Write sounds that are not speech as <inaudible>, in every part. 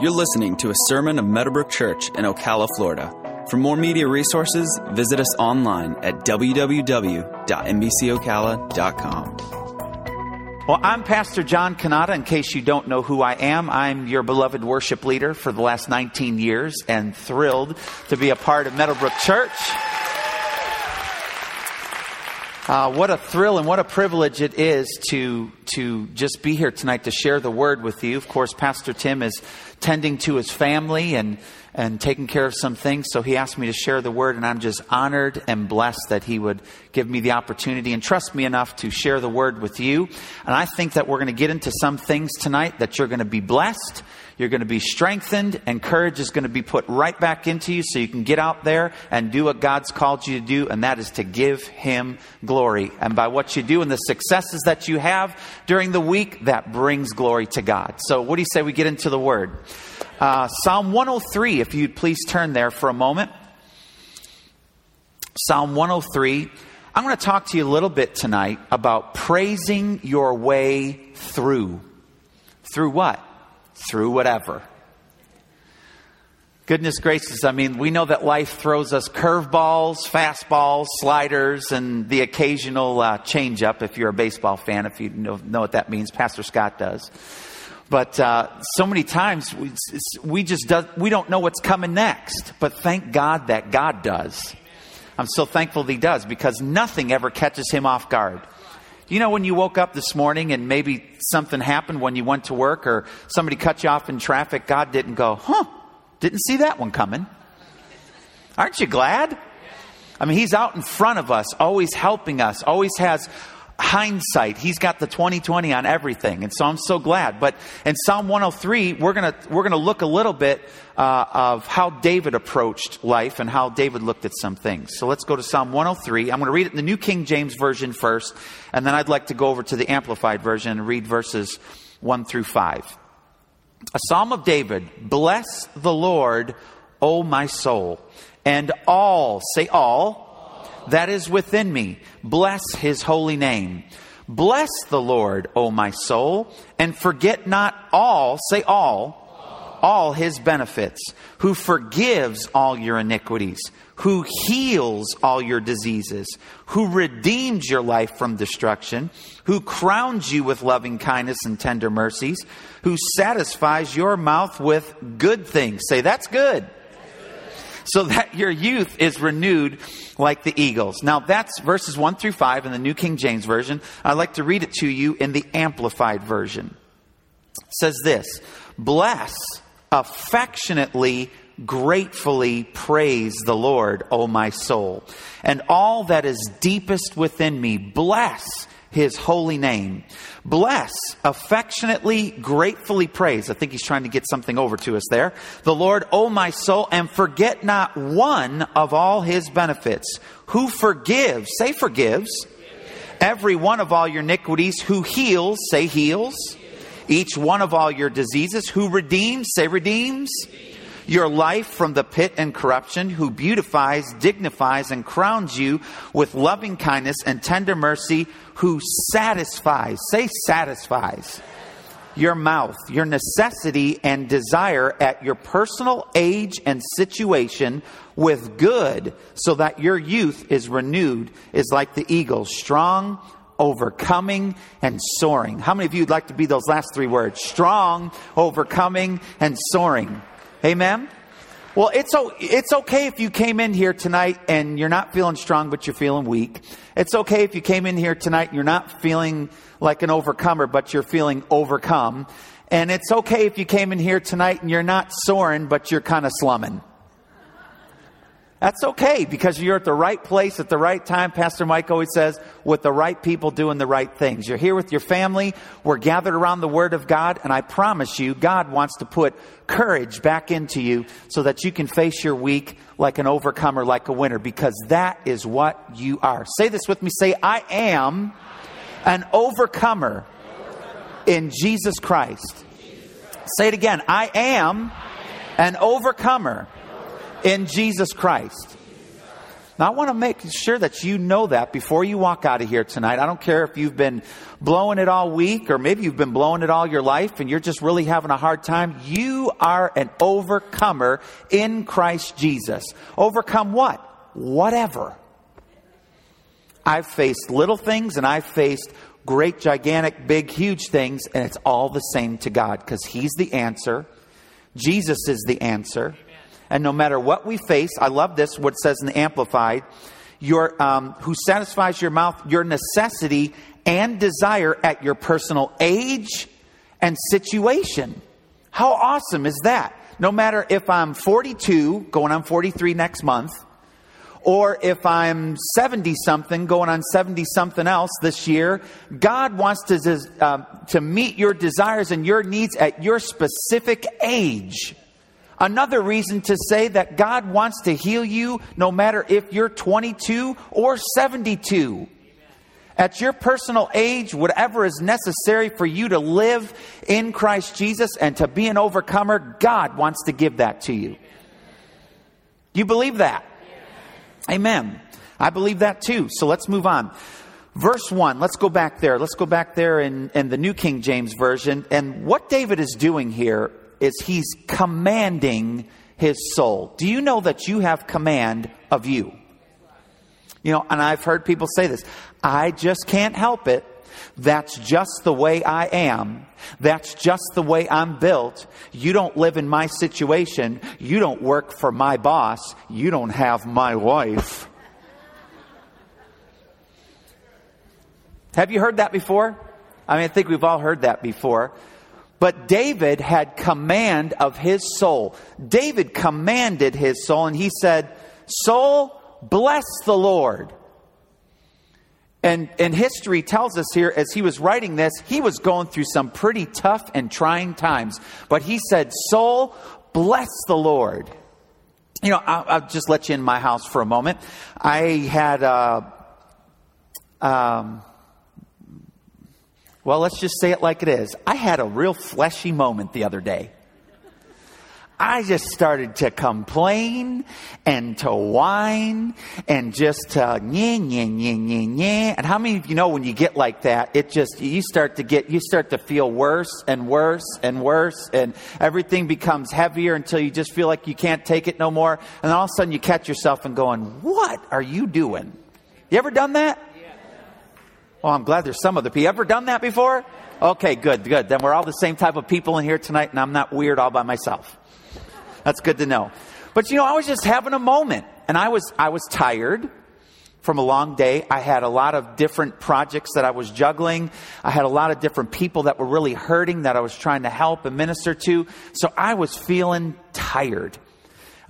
You're listening to a sermon of Meadowbrook Church in Ocala, Florida. For more media resources, visit us online at www.mbcocala.com. Well, I'm Pastor John Kanata. In case you don't know who I am, I'm your beloved worship leader for the last 19 years and thrilled to be a part of Meadowbrook Church. Uh, what a thrill and what a privilege it is to, to just be here tonight to share the word with you. Of course, Pastor Tim is tending to his family and, and taking care of some things. So he asked me to share the word, and I'm just honored and blessed that he would give me the opportunity and trust me enough to share the word with you. And I think that we're going to get into some things tonight that you're going to be blessed. You're going to be strengthened, and courage is going to be put right back into you so you can get out there and do what God's called you to do, and that is to give Him glory. And by what you do and the successes that you have during the week, that brings glory to God. So, what do you say we get into the Word? Uh, Psalm 103, if you'd please turn there for a moment. Psalm 103. I'm going to talk to you a little bit tonight about praising your way through. Through what? Through whatever. Goodness gracious, I mean, we know that life throws us curveballs, fastballs, sliders, and the occasional uh, changeup. If you're a baseball fan, if you know, know what that means, Pastor Scott does. But uh, so many times we, we just we don't know what's coming next. But thank God that God does. I'm so thankful that He does because nothing ever catches Him off guard. You know, when you woke up this morning and maybe something happened when you went to work or somebody cut you off in traffic, God didn't go, huh, didn't see that one coming. Aren't you glad? I mean, He's out in front of us, always helping us, always has hindsight. He's got the 2020 on everything. And so I'm so glad. But in Psalm 103, we're going we're to look a little bit uh, of how David approached life and how David looked at some things. So let's go to Psalm 103. I'm going to read it in the New King James Version first. And then I'd like to go over to the Amplified Version and read verses 1 through 5. A Psalm of David. Bless the Lord, O my soul, and all, say all, that is within me. Bless his holy name. Bless the Lord, O my soul, and forget not all, say all, all his benefits, who forgives all your iniquities, who heals all your diseases, who redeems your life from destruction, who crowns you with loving kindness and tender mercies, who satisfies your mouth with good things. Say, that's good so that your youth is renewed like the eagles. Now that's verses 1 through 5 in the New King James Version. I'd like to read it to you in the Amplified Version. It says this Bless, affectionately, gratefully praise the Lord, O my soul, and all that is deepest within me. Bless his holy name. Bless, affectionately, gratefully praise. I think he's trying to get something over to us there. The Lord, O my soul, and forget not one of all his benefits. Who forgives, say forgives, every one of all your iniquities. Who heals, say heals, each one of all your diseases. Who redeems, say redeems your life from the pit and corruption, who beautifies, dignifies, and crowns you with loving kindness and tender mercy, who satisfies, say satisfies, your mouth, your necessity and desire at your personal age and situation with good, so that your youth is renewed, is like the eagle, strong, overcoming, and soaring. How many of you would like to be those last three words? Strong, overcoming, and soaring. Amen? Well, it's, it's okay if you came in here tonight and you're not feeling strong, but you're feeling weak. It's okay if you came in here tonight and you're not feeling like an overcomer, but you're feeling overcome. And it's okay if you came in here tonight and you're not soaring, but you're kind of slumming. That's okay because you're at the right place at the right time. Pastor Mike always says, with the right people doing the right things. You're here with your family. We're gathered around the Word of God. And I promise you, God wants to put courage back into you so that you can face your week like an overcomer, like a winner, because that is what you are. Say this with me. Say, I am an overcomer in Jesus Christ. Say it again. I am an overcomer in Jesus Christ. Now, I want to make sure that you know that before you walk out of here tonight. I don't care if you've been blowing it all week or maybe you've been blowing it all your life and you're just really having a hard time. You are an overcomer in Christ Jesus. Overcome what? Whatever. I've faced little things and I've faced great, gigantic, big, huge things, and it's all the same to God because He's the answer. Jesus is the answer. And no matter what we face, I love this, what it says in the Amplified, your, um, who satisfies your mouth, your necessity and desire at your personal age and situation. How awesome is that? No matter if I'm 42, going on 43 next month, or if I'm 70 something, going on 70 something else this year, God wants to, uh, to meet your desires and your needs at your specific age. Another reason to say that God wants to heal you no matter if you're 22 or 72. At your personal age, whatever is necessary for you to live in Christ Jesus and to be an overcomer, God wants to give that to you. You believe that? Amen. I believe that too. So let's move on. Verse 1, let's go back there. Let's go back there in, in the New King James Version. And what David is doing here is he's commanding his soul. Do you know that you have command of you? You know, and I've heard people say this I just can't help it. That's just the way I am. That's just the way I'm built. You don't live in my situation. You don't work for my boss. You don't have my wife. Have you heard that before? I mean, I think we've all heard that before. But David had command of his soul. David commanded his soul and he said, Soul, bless the Lord. And, and history tells us here, as he was writing this, he was going through some pretty tough and trying times. But he said, Soul, bless the Lord. You know, I'll, I'll just let you in my house for a moment. I had, uh, um, well, let's just say it like it is. I had a real fleshy moment the other day. I just started to complain and to whine and just to nyeh, nyeh, nyeh, nyeh, nyeh. And how many of you know when you get like that, it just, you start to get, you start to feel worse and worse and worse and everything becomes heavier until you just feel like you can't take it no more. And all of a sudden you catch yourself and going, what are you doing? You ever done that? Well, I'm glad there's some of the people. You ever done that before? Okay, good, good. Then we're all the same type of people in here tonight, and I'm not weird all by myself. That's good to know. But you know, I was just having a moment, and I was I was tired from a long day. I had a lot of different projects that I was juggling. I had a lot of different people that were really hurting that I was trying to help and minister to. So I was feeling tired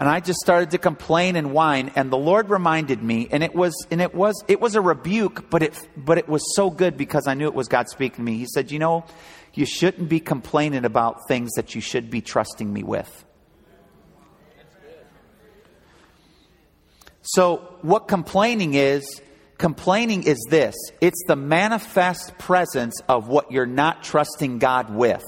and I just started to complain and whine and the Lord reminded me and it was and it was it was a rebuke but it but it was so good because I knew it was God speaking to me. He said, "You know, you shouldn't be complaining about things that you should be trusting me with." So, what complaining is, complaining is this it's the manifest presence of what you're not trusting God with.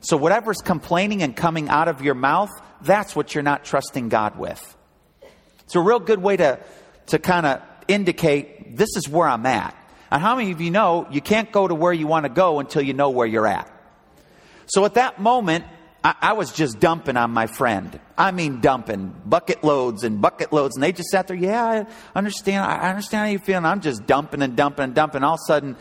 So, whatever's complaining and coming out of your mouth, that's what you're not trusting God with. It's a real good way to, to kind of indicate this is where I'm at. And how many of you know you can't go to where you want to go until you know where you're at? So at that moment, I, I, was just dumping on my friend. I mean, dumping bucket loads and bucket loads. And they just sat there, yeah, I understand. I understand how you feel. And I'm just dumping and dumping and dumping. All of a sudden,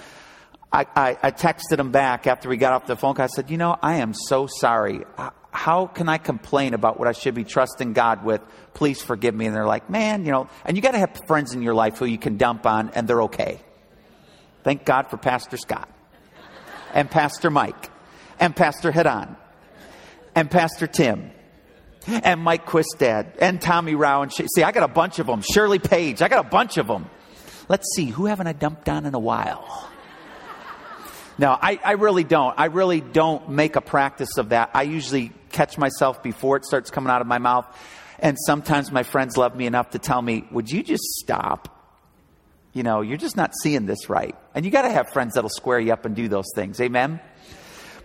I, I, I texted him back after we got off the phone. I said, you know, I am so sorry how can I complain about what I should be trusting God with? Please forgive me. And they're like, man, you know, and you got to have friends in your life who you can dump on and they're okay. Thank God for Pastor Scott and Pastor Mike and Pastor Hedon and Pastor Tim and Mike Quistad and Tommy Rao and see, I got a bunch of them. Shirley Page, I got a bunch of them. Let's see, who haven't I dumped on in a while? No, I, I really don't. I really don't make a practice of that. I usually catch myself before it starts coming out of my mouth. And sometimes my friends love me enough to tell me, Would you just stop? You know, you're just not seeing this right. And you got to have friends that'll square you up and do those things. Amen?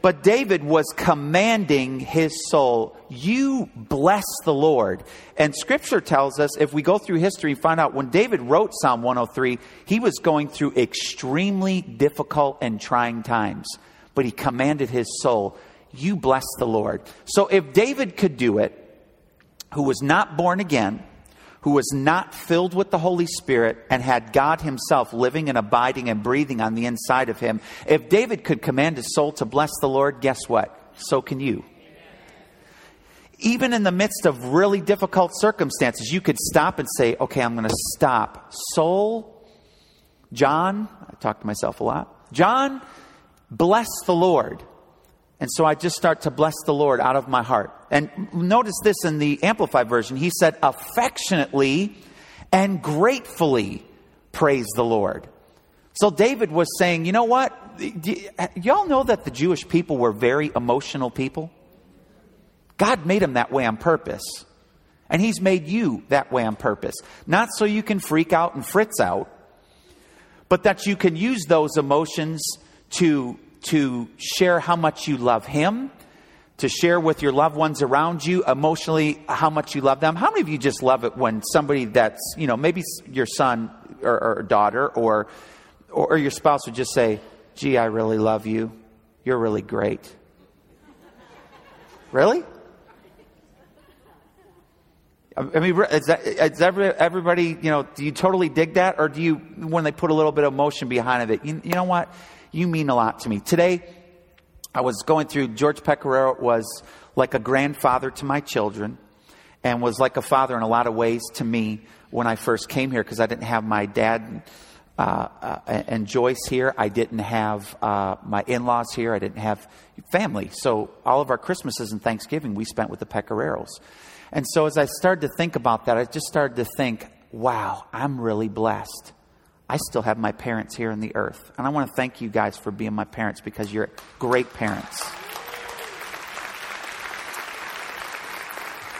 But David was commanding his soul, You bless the Lord. And scripture tells us, if we go through history and find out when David wrote Psalm 103, he was going through extremely difficult and trying times. But he commanded his soul, You bless the Lord. So if David could do it, who was not born again, who was not filled with the Holy Spirit and had God Himself living and abiding and breathing on the inside of him, if David could command his soul to bless the Lord, guess what? So can you. Even in the midst of really difficult circumstances, you could stop and say, okay, I'm going to stop. Soul, John, I talk to myself a lot. John, bless the Lord. And so I just start to bless the Lord out of my heart. And notice this in the Amplified Version. He said, affectionately and gratefully praise the Lord. So David was saying, you know what? Y'all know that the Jewish people were very emotional people? God made them that way on purpose. And He's made you that way on purpose. Not so you can freak out and fritz out, but that you can use those emotions to to share how much you love Him, to share with your loved ones around you emotionally how much you love them. How many of you just love it when somebody that's, you know, maybe your son or, or daughter or, or your spouse would just say, gee, I really love you. You're really great. <laughs> Really? I mean, is, that, is every, everybody, you know, do you totally dig that? Or do you, when they put a little bit of emotion behind it, you, you know what? You mean a lot to me. Today, I was going through, George Pecoraro was like a grandfather to my children and was like a father in a lot of ways to me when I first came here because I didn't have my dad uh, uh, and Joyce here. I didn't have uh, my in laws here. I didn't have family. So all of our Christmases and Thanksgiving we spent with the Pecoraros. And so as I started to think about that, I just started to think, wow, I'm really blessed. I still have my parents here on the earth. And I want to thank you guys for being my parents because you're great parents.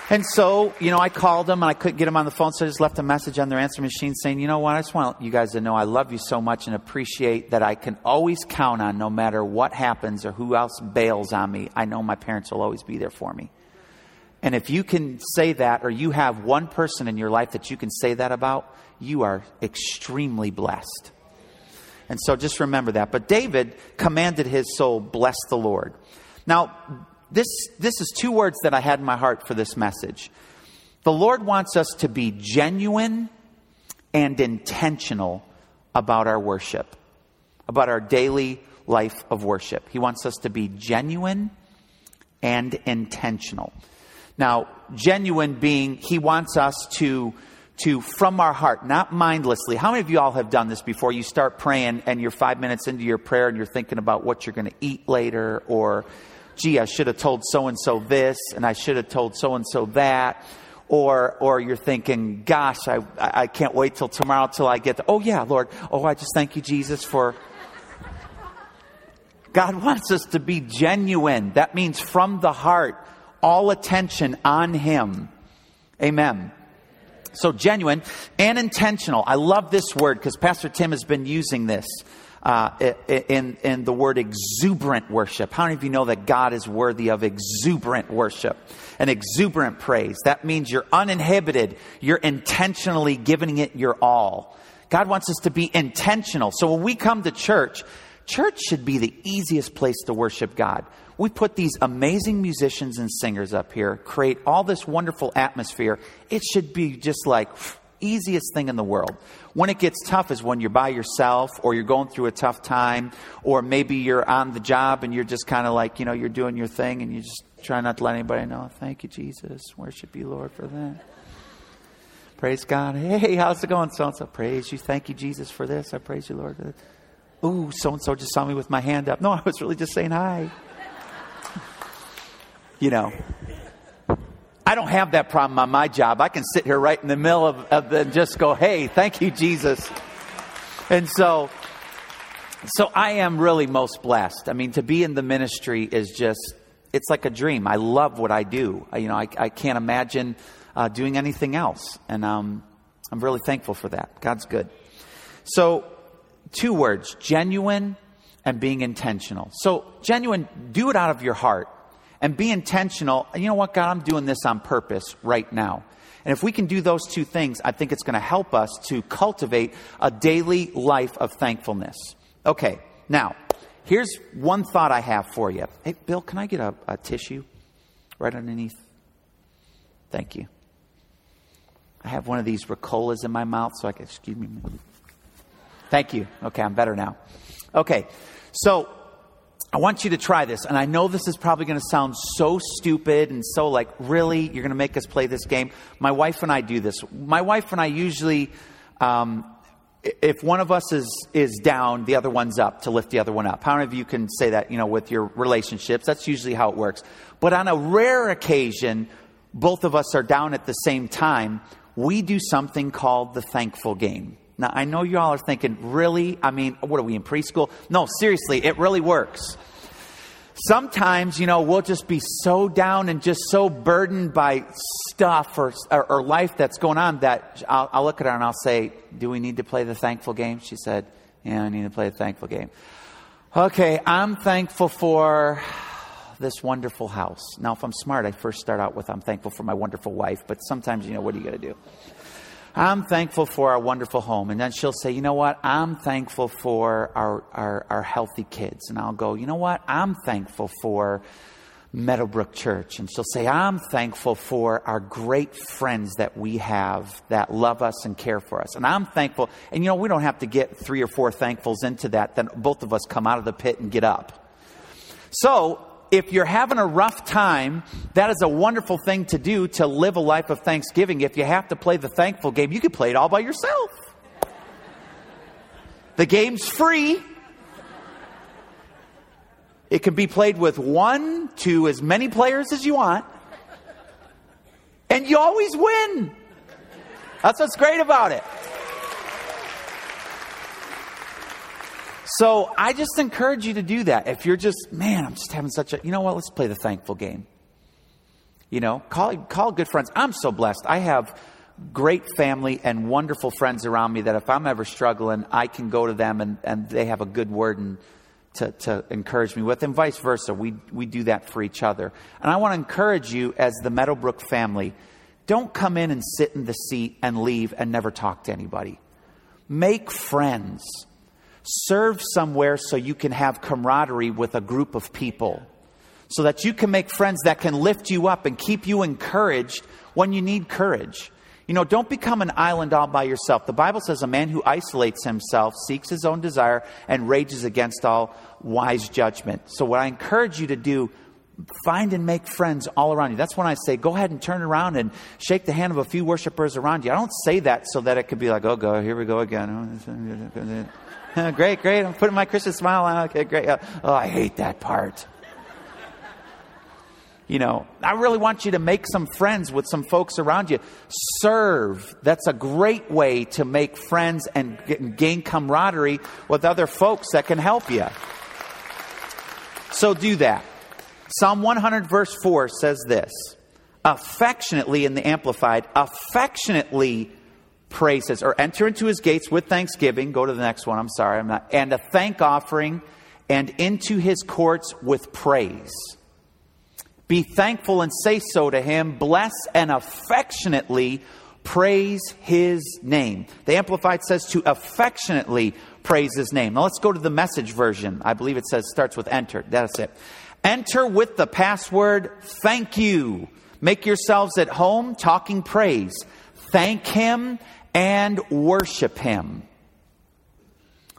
And so, you know, I called them and I couldn't get them on the phone, so I just left a message on their answer machine saying, you know what, I just want you guys to know I love you so much and appreciate that I can always count on no matter what happens or who else bails on me, I know my parents will always be there for me. And if you can say that, or you have one person in your life that you can say that about, you are extremely blessed. And so just remember that. But David commanded his soul, bless the Lord. Now, this, this is two words that I had in my heart for this message. The Lord wants us to be genuine and intentional about our worship, about our daily life of worship. He wants us to be genuine and intentional. Now, genuine being, He wants us to to from our heart, not mindlessly. How many of you all have done this before? You start praying and you're five minutes into your prayer and you're thinking about what you're going to eat later, or, gee, I should have told so and so this, and I should have told so and so that. Or, or you're thinking, gosh, I, I can't wait till tomorrow till I get to, oh yeah, Lord, oh, I just thank you, Jesus, for. God wants us to be genuine. That means from the heart, all attention on Him. Amen. So genuine and intentional. I love this word because Pastor Tim has been using this uh, in, in the word exuberant worship. How many of you know that God is worthy of exuberant worship and exuberant praise? That means you're uninhibited. You're intentionally giving it your all. God wants us to be intentional. So when we come to church, church should be the easiest place to worship God we put these amazing musicians and singers up here, create all this wonderful atmosphere. It should be just like easiest thing in the world. When it gets tough is when you're by yourself or you're going through a tough time or maybe you're on the job and you're just kind of like, you know, you're doing your thing and you just try not to let anybody know. Thank you, Jesus. Worship you, Lord, for that. Praise God. Hey, how's it going? So and so. Praise you. Thank you, Jesus, for this. I praise you, Lord. Ooh, so and so just saw me with my hand up. No, <laughs> I was really just saying hi you know. I don't have that problem on my job. I can sit here right in the middle of, of the, and just go, hey, thank you, Jesus. And so, so I am really most blessed. I mean, to be in the ministry is just, it's like a dream. I love what I do. I, you know, I, I can't imagine uh, doing anything else. And um, I'm really thankful for that. God's good. So, two words genuine and being intentional. So, genuine, do it out of your heart and be intentional. You know what, God, I'm doing this on purpose right now. And if we can do those two things, I think it's going to help us to cultivate a daily life of thankfulness. Okay, now, here's one thought I have for you. Hey, Bill, can I get a, a tissue right underneath? Thank you. I have one of these Ricolas in my mouth, so I can, excuse me. Thank you. Okay, I'm better now. Okay, so I want you to try this, and I know this is probably going to sound so stupid and so like, really, you're going to make us play this game. My wife and I do this. My wife and I usually, um, if one of us is is down, the other one's up to lift the other one up. How many of you can say that? You know, with your relationships, that's usually how it works. But on a rare occasion, both of us are down at the same time. We do something called the thankful game. Now, I know you all are thinking, really? I mean, what are we in preschool? No, seriously, it really works. Sometimes, you know, we'll just be so down and just so burdened by stuff or, or, or life that's going on that I'll, I'll look at her and I'll say, Do we need to play the thankful game? She said, Yeah, I need to play the thankful game. Okay, I'm thankful for this wonderful house. Now, if I'm smart, I first start out with I'm thankful for my wonderful wife, but sometimes, you know, what are you going to do? I'm thankful for our wonderful home. And then she'll say, you know what? I'm thankful for our, our, our healthy kids. And I'll go, you know what? I'm thankful for Meadowbrook Church. And she'll say, I'm thankful for our great friends that we have that love us and care for us. And I'm thankful. And you know, we don't have to get three or four thankfuls into that. Then both of us come out of the pit and get up. So if you're having a rough time, that is a wonderful thing to do to live a life of thanksgiving. If you have to play the thankful game, you can play it all by yourself. The game's free. It can be played with one to as many players as you want. And you always win. That's what's great about it. So I just encourage you to do that. If you're just, man, I'm just having such a, you know what, let's play the thankful game. You know, call, call good friends. I'm so blessed. I have great family and wonderful friends around me that if I'm ever struggling, I can go to them and, and they have a good word and to, to encourage me with, and vice versa. We, we do that for each other. And I want to encourage you as the Meadowbrook family don't come in and sit in the seat and leave and never talk to anybody. Make friends serve somewhere so you can have camaraderie with a group of people, so that you can make friends that can lift you up and keep you encouraged when you need courage. You know, don't become an island all by yourself. The Bible says a man who isolates himself seeks his own desire and rages against all wise judgment. So, what I encourage you to do, find and make friends all around you. That's when I say, go ahead and turn around and shake the hand of a few worshipers around you. I don't say that so that it could be like, oh, go, here we go again. <laughs> great, great. I'm putting my Christian smile on. Okay, great. Oh, I hate that part. You know, I really want you to make some friends with some folks around you. Serve. That's a great way to make friends and gain camaraderie with other folks that can help you. So do that. Psalm 100, verse 4 says this affectionately in the Amplified, affectionately praises or enter into his gates with thanksgiving. Go to the next one. I'm sorry. I'm not. And a thank offering and into his courts with praise. Be thankful and say so to him. Bless and affectionately praise his name. The Amplified says to affectionately praise his name. Now let's go to the message version. I believe it says starts with enter. That's it. Enter with the password thank you. Make yourselves at home talking praise. Thank him and worship Him.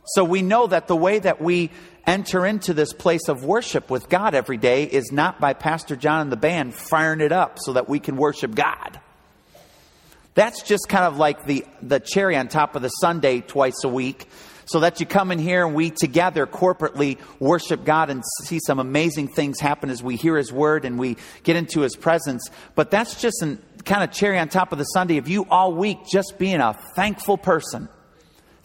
So we know that the way that we enter into this place of worship with God every day is not by Pastor John and the band firing it up so that we can worship God. That's just kind of like the, the cherry on top of the sundae twice a week, so that you come in here and we together corporately worship God and see some amazing things happen as we hear His word and we get into His presence. But that's just kind of cherry on top of the sundae of you all week just being a thankful person.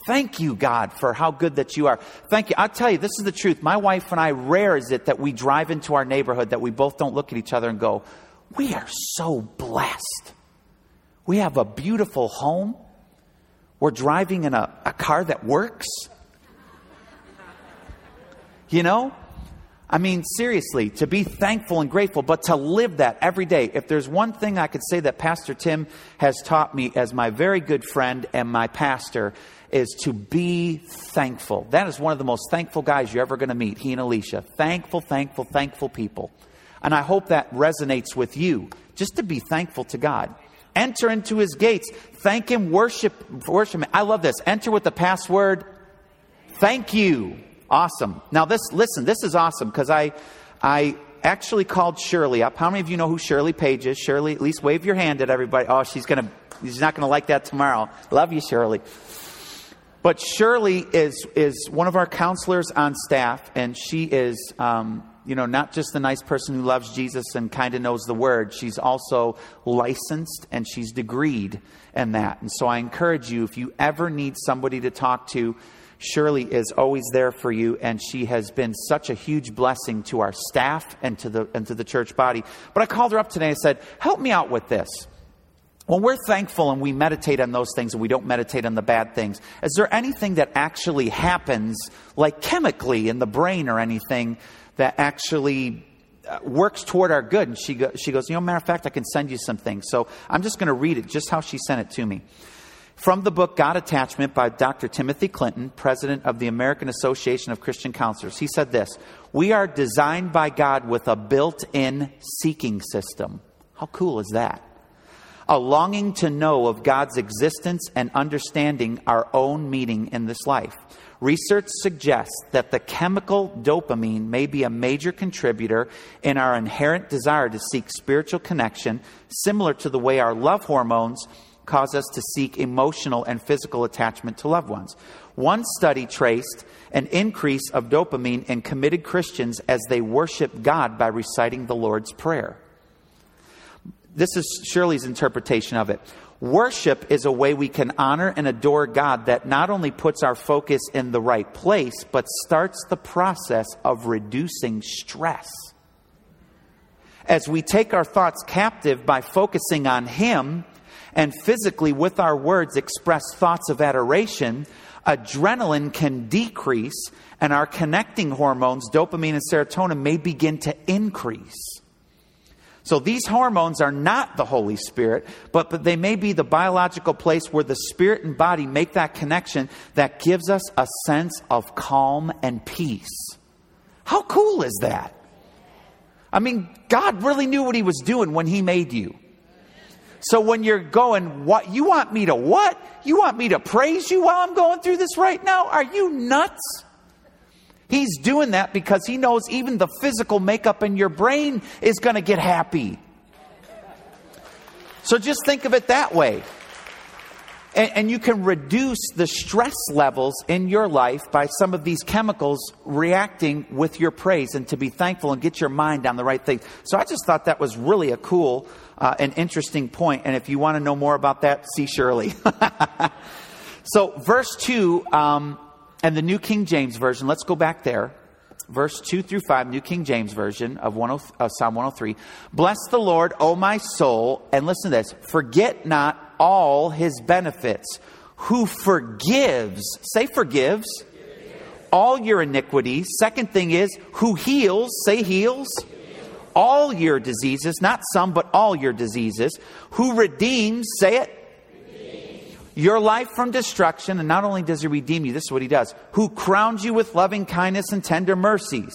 Thank you, God, for how good that you are. Thank you. I'll tell you, this is the truth. My wife and I, rare is it that we drive into our neighborhood that we both don't look at each other and go, We are so blessed. We have a beautiful home. We're driving in a, a car that works. You know? I mean, seriously, to be thankful and grateful, but to live that every day. If there's one thing I could say that Pastor Tim has taught me as my very good friend and my pastor, is to be thankful. That is one of the most thankful guys you're ever going to meet, he and Alicia. Thankful, thankful, thankful people. And I hope that resonates with you, just to be thankful to God. Enter into his gates, thank him, worship, worship him. I love this. Enter with the password, thank you. Awesome. Now this, listen, this is awesome because I, I actually called Shirley up. How many of you know who Shirley Page is? Shirley, at least wave your hand at everybody. Oh, she's gonna, she's not gonna like that tomorrow. Love you, Shirley. But Shirley is is one of our counselors on staff, and she is, um, you know, not just the nice person who loves Jesus and kind of knows the word. She's also licensed and she's degreed in that. And so I encourage you, if you ever need somebody to talk to Shirley is always there for you, and she has been such a huge blessing to our staff and to the, and to the church body. But I called her up today and said, Help me out with this. When we're thankful and we meditate on those things and we don't meditate on the bad things, is there anything that actually happens, like chemically in the brain or anything, that actually uh, works toward our good? And she, go, she goes, You know, matter of fact, I can send you some things. So I'm just going to read it just how she sent it to me. From the book God Attachment by Dr. Timothy Clinton, president of the American Association of Christian Counselors, he said this We are designed by God with a built in seeking system. How cool is that? A longing to know of God's existence and understanding our own meaning in this life. Research suggests that the chemical dopamine may be a major contributor in our inherent desire to seek spiritual connection, similar to the way our love hormones cause us to seek emotional and physical attachment to loved ones. One study traced an increase of dopamine in committed Christians as they worship God by reciting the Lord's Prayer. This is Shirley's interpretation of it. Worship is a way we can honor and adore God that not only puts our focus in the right place, but starts the process of reducing stress. As we take our thoughts captive by focusing on Him, and physically with our words express thoughts of adoration, adrenaline can decrease and our connecting hormones, dopamine and serotonin, may begin to increase. So these hormones are not the Holy Spirit, but, but they may be the biological place where the spirit and body make that connection that gives us a sense of calm and peace. How cool is that? I mean, God really knew what He was doing when He made you. So when you're going, what, you want me to what? You want me to praise you while I'm going through this right now? Are you nuts? He's doing that because he knows even the physical makeup in your brain is going to get happy. So just think of it that way. And, and, you can reduce the stress levels in your life by some of these chemicals reacting with your praise and to be thankful and get your mind on the right thing. So I just thought that was really a cool uh, and interesting point. And if you want to know more about that, see Shirley. <laughs> so, verse 2 um, and the New King James Version, let's go back there. Verse 2 through 5, New King James Version of, 10, uh, Psalm 103. Bless the Lord, O my soul, and listen to this forget not all his benefits, who forgives, say forgives, all your iniquities. Second thing is, who heals, say heals all your diseases, not some, but all your diseases, who redeems, say it, your life from destruction. And not only does he redeem you, this is what he does, who crowns you with loving kindness and tender mercies.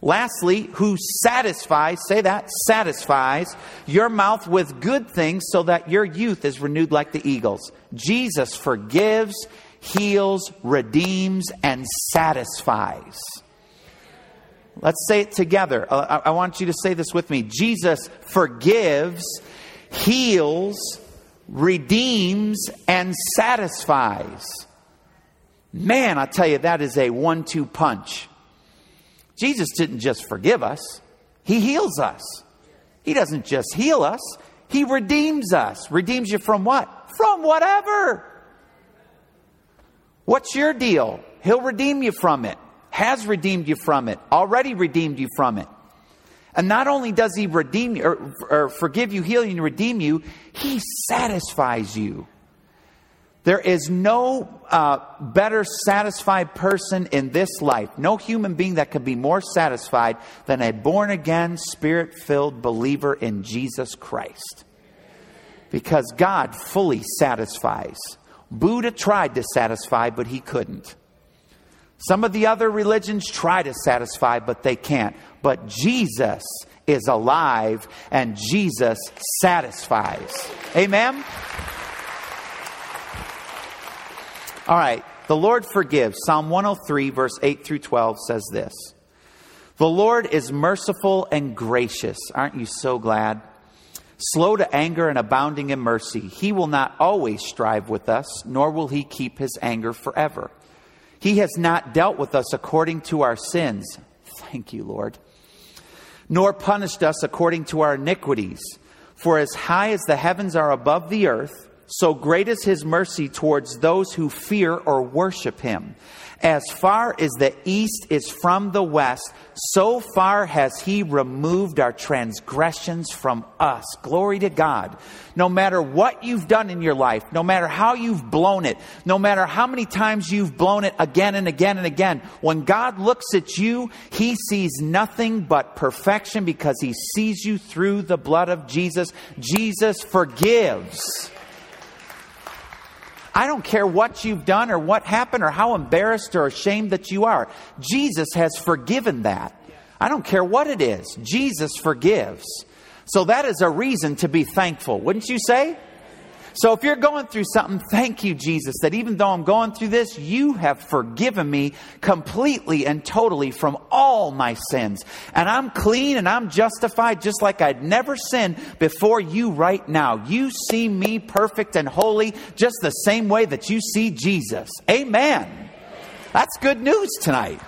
Lastly, who satisfies, say that, satisfies your mouth with good things so that your youth is renewed like the eagles. Jesus forgives, heals, redeems, and satisfies. Let's say it together. Uh, I want you to say this with me. Jesus forgives, heals, redeems, and satisfies. Man, I tell you, that is a one two punch. Jesus didn't just forgive us, He heals us. He doesn't just heal us, He redeems us. Redeems you from what? From whatever. What's your deal? He'll redeem you from it has redeemed you from it, already redeemed you from it. And not only does he redeem you, or, or forgive you, heal you, and redeem you, he satisfies you. There is no uh, better satisfied person in this life, no human being that could be more satisfied than a born again, spirit filled believer in Jesus Christ. Because God fully satisfies. Buddha tried to satisfy, but he couldn't. Some of the other religions try to satisfy, but they can't. But Jesus is alive and Jesus satisfies. Amen? All right. The Lord forgives. Psalm 103, verse 8 through 12 says this The Lord is merciful and gracious. Aren't you so glad? Slow to anger and abounding in mercy. He will not always strive with us, nor will he keep his anger forever. He has not dealt with us according to our sins. Thank you, Lord. Nor punished us according to our iniquities. For as high as the heavens are above the earth, so great is his mercy towards those who fear or worship him. As far as the east is from the west, so far has he removed our transgressions from us. Glory to God. No matter what you've done in your life, no matter how you've blown it, no matter how many times you've blown it again and again and again, when God looks at you, he sees nothing but perfection because he sees you through the blood of Jesus. Jesus forgives. I don't care what you've done or what happened or how embarrassed or ashamed that you are. Jesus has forgiven that. I don't care what it is. Jesus forgives. So that is a reason to be thankful, wouldn't you say? So if you're going through something, thank you, Jesus, that even though I'm going through this, you have forgiven me completely and totally from all my sins. And I'm clean and I'm justified just like I'd never sinned before you right now. You see me perfect and holy just the same way that you see Jesus. Amen. That's good news tonight.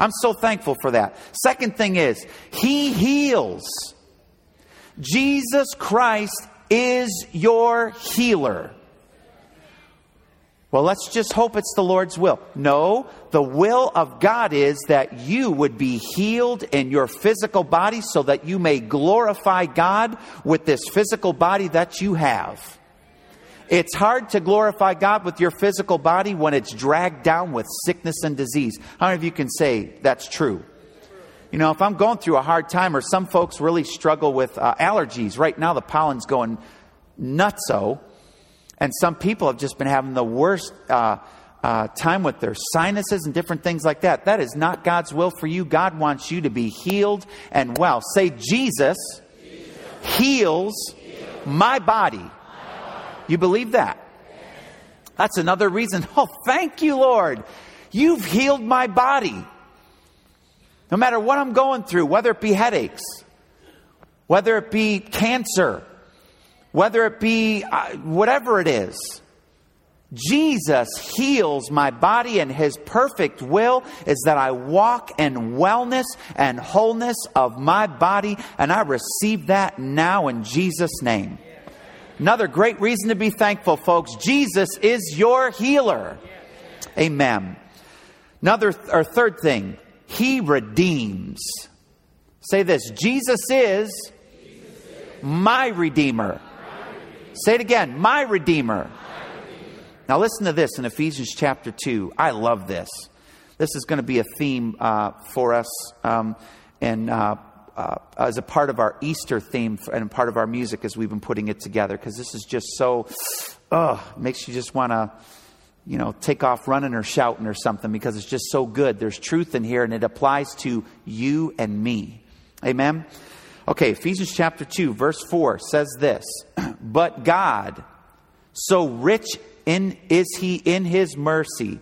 I'm so thankful for that. Second thing is, He heals. Jesus Christ is your healer. Well, let's just hope it's the Lord's will. No, the will of God is that you would be healed in your physical body so that you may glorify God with this physical body that you have. It's hard to glorify God with your physical body when it's dragged down with sickness and disease. How many of you can say that's true? You know, if I'm going through a hard time, or some folks really struggle with uh, allergies, right now the pollen's going nutso, and some people have just been having the worst uh, uh, time with their sinuses and different things like that. That is not God's will for you. God wants you to be healed and well. Say, Jesus, Jesus. Heals, heals, my body. my body. You believe that? That's another reason. <laughs> Oh, thank you, Lord. You've healed my body. No matter what I'm going through, whether it be headaches, whether it be cancer, whether it be uh, whatever it is, Jesus heals my body, and His perfect will is that I walk in wellness and wholeness of my body, and I receive that now in Jesus' name. Another great reason to be thankful, folks. Jesus is your healer. Amen. Another or third thing, he redeems. Say this Jesus is my Redeemer. Say it again, my Redeemer. Now, listen to this in Ephesians chapter 2. I love this. This is going to be a theme uh, for us um, and uh, uh, as a part of our Easter theme and part of our music as we've been putting it together because this is just so, oh, makes you just want to you know, take off running or shouting or something because it's just so good. There's truth in here and it applies to you and me. Amen? Okay, Ephesians chapter 2, verse 4 says this <clears throat> But God, so rich in is he in his mercy.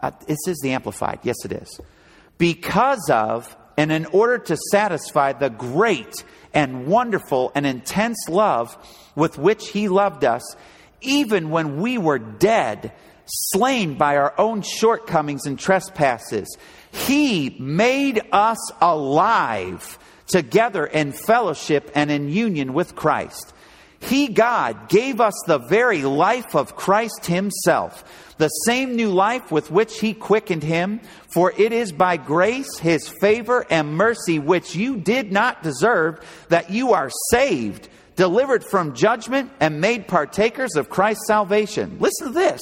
Uh, this is the Amplified. Yes, it is. Because of and in order to satisfy the great and wonderful and intense love with which he loved us, even when we were dead slain by our own shortcomings and trespasses. He made us alive together in fellowship and in union with Christ. He, God, gave us the very life of Christ Himself, the same new life with which He quickened Him, for it is by grace, His favor, and mercy, which you did not deserve, that you are saved delivered from judgment and made partakers of Christ's salvation. Listen to this.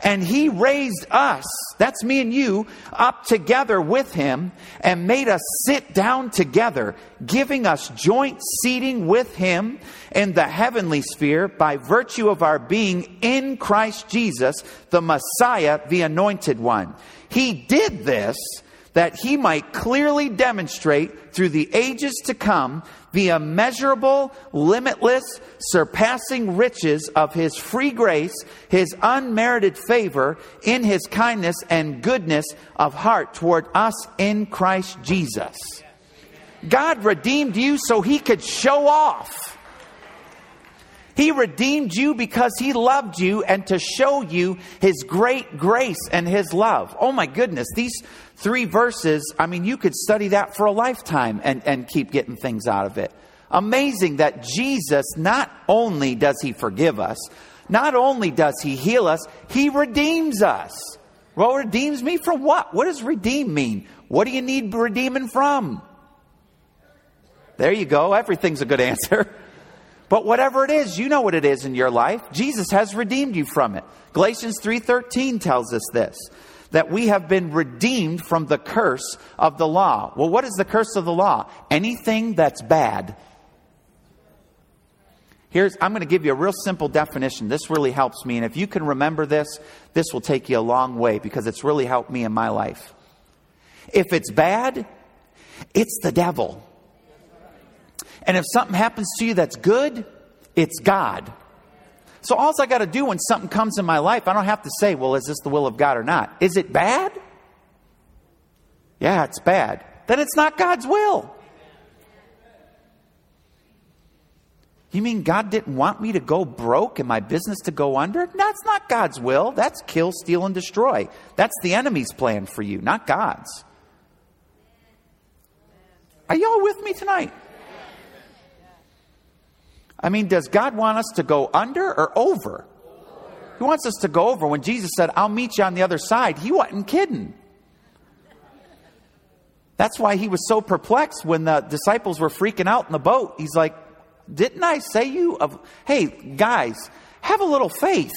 And he raised us, that's me and you, up together with him and made us sit down together, giving us joint seating with him in the heavenly sphere by virtue of our being in Christ Jesus, the Messiah, the anointed one. He did this that he might clearly demonstrate through the ages to come the immeasurable, limitless, surpassing riches of His free grace, His unmerited favor in His kindness and goodness of heart toward us in Christ Jesus. God redeemed you so He could show off. He redeemed you because He loved you and to show you His great grace and His love. Oh my goodness, these three verses, I mean, you could study that for a lifetime and, and keep getting things out of it. Amazing that Jesus, not only does he forgive us, not only does he heal us, he redeems us. Well, redeems me from what? What does redeem mean? What do you need redeeming from? There you go. Everything's a good answer. <laughs> But whatever it is, you know what it is in your life. Jesus has redeemed you from it. Galatians 3:13 tells us this that we have been redeemed from the curse of the law. Well, what is the curse of the law? Anything that's bad. Here's, I'm going to give you a real simple definition. This really helps me. And if you can remember this, this will take you a long way because it's really helped me in my life. If it's bad, it's the devil. And if something happens to you that's good, it's God. So all I got to do when something comes in my life, I don't have to say, well, is this the will of God or not? Is it bad? Yeah, it's bad. Then it's not God's will. You mean God didn't want me to go broke and my business to go under? That's not God's will. That's kill, steal, and destroy. That's the enemy's plan for you, not God's. Are y'all with me tonight? I mean, does God want us to go under or over? He wants us to go over. When Jesus said, I'll meet you on the other side, he wasn't kidding. That's why he was so perplexed when the disciples were freaking out in the boat. He's like, Didn't I say you of hey, guys, have a little faith.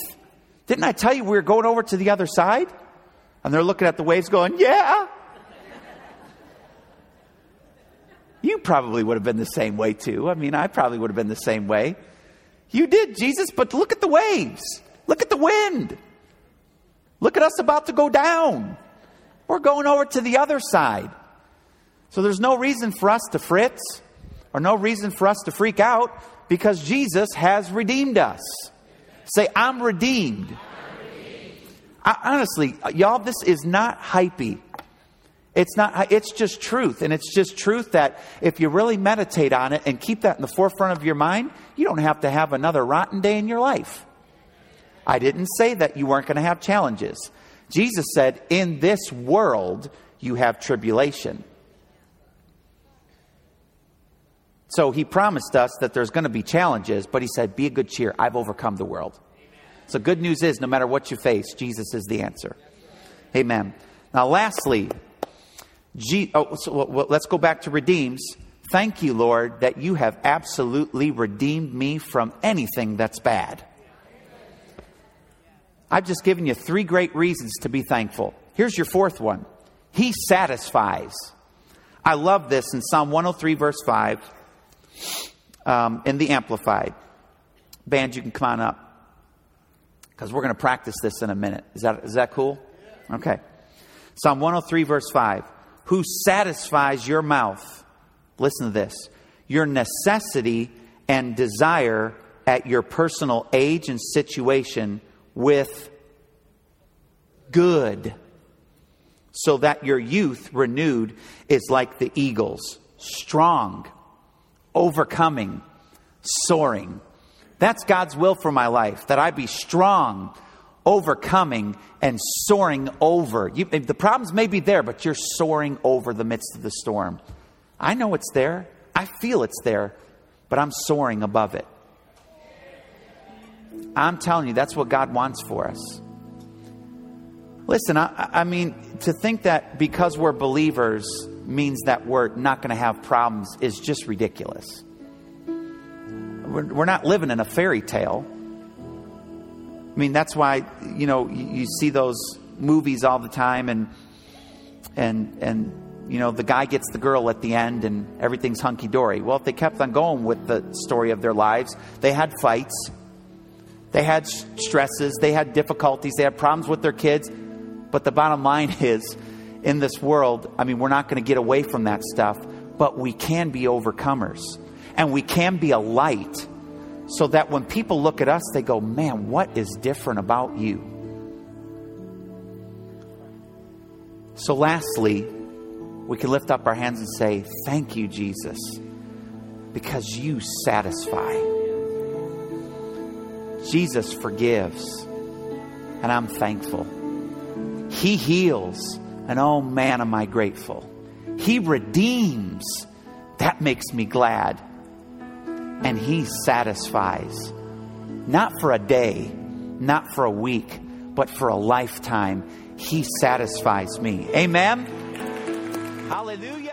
Didn't I tell you we were going over to the other side? And they're looking at the waves going, Yeah. You probably would have been the same way too. I mean, I probably would have been the same way. You did, Jesus, but look at the waves. Look at the wind. Look at us about to go down. We're going over to the other side. So there's no reason for us to fritz or no reason for us to freak out because Jesus has redeemed us. Say, I'm redeemed. I'm redeemed. I, honestly, y'all, this is not hypey. It's not, it's just truth. And it's just truth that if you really meditate on it and keep that in the forefront of your mind, you don't have to have another rotten day in your life. I didn't say that you weren't going to have challenges. Jesus said, In this world, you have tribulation. So he promised us that there's going to be challenges, but he said, Be a good cheer. I've overcome the world. So, good news is no matter what you face, Jesus is the answer. Amen. Now, lastly, G- oh, so, well, let's go back to redeems. Thank you, Lord, that you have absolutely redeemed me from anything that's bad. I've just given you three great reasons to be thankful. Here's your fourth one He satisfies. I love this in Psalm 103, verse 5, um, in the Amplified. Band, you can come on up because we're going to practice this in a minute. Is that, is that cool? Okay. Psalm 103, verse 5 who satisfies your mouth. Listen to this your necessity and desire at your personal age and situation with good, so that your youth renewed is like the eagles, strong, overcoming, soaring. That's God's will for my life, that I be strong, overcoming and soaring over. You, the problems may be there, but you're soaring over the midst of the storm. I know it's there. I feel it's there, but I'm soaring above it. I'm telling you, that's what God wants for us. Listen, I, I mean, to think that because we're believers means that we're not going to have problems is just ridiculous. we're, we're not living in a fairy tale. I mean, that's why, you know, you, you see those movies all the time and, and, and, you know, the guy gets the girl at the end and everything's hunky dory. Well, if they kept on going with the story of their lives, they had fights, they had stresses, they had difficulties, they had problems with their kids. But the bottom line <laughs> is, in this world, I mean, we're not going to get away from that stuff, but we can be overcomers. And we can be a light so that when people look at us, they go, man, what is different about you? So, lastly, we can lift up our hands and say, Thank you, Jesus, because you satisfy. Jesus forgives, and I'm thankful. He heals, and oh man, am I grateful. He redeems, that makes me glad. And He satisfies, not for a day, not for a week, but for a lifetime. He satisfies me. Amen. Hallelujah.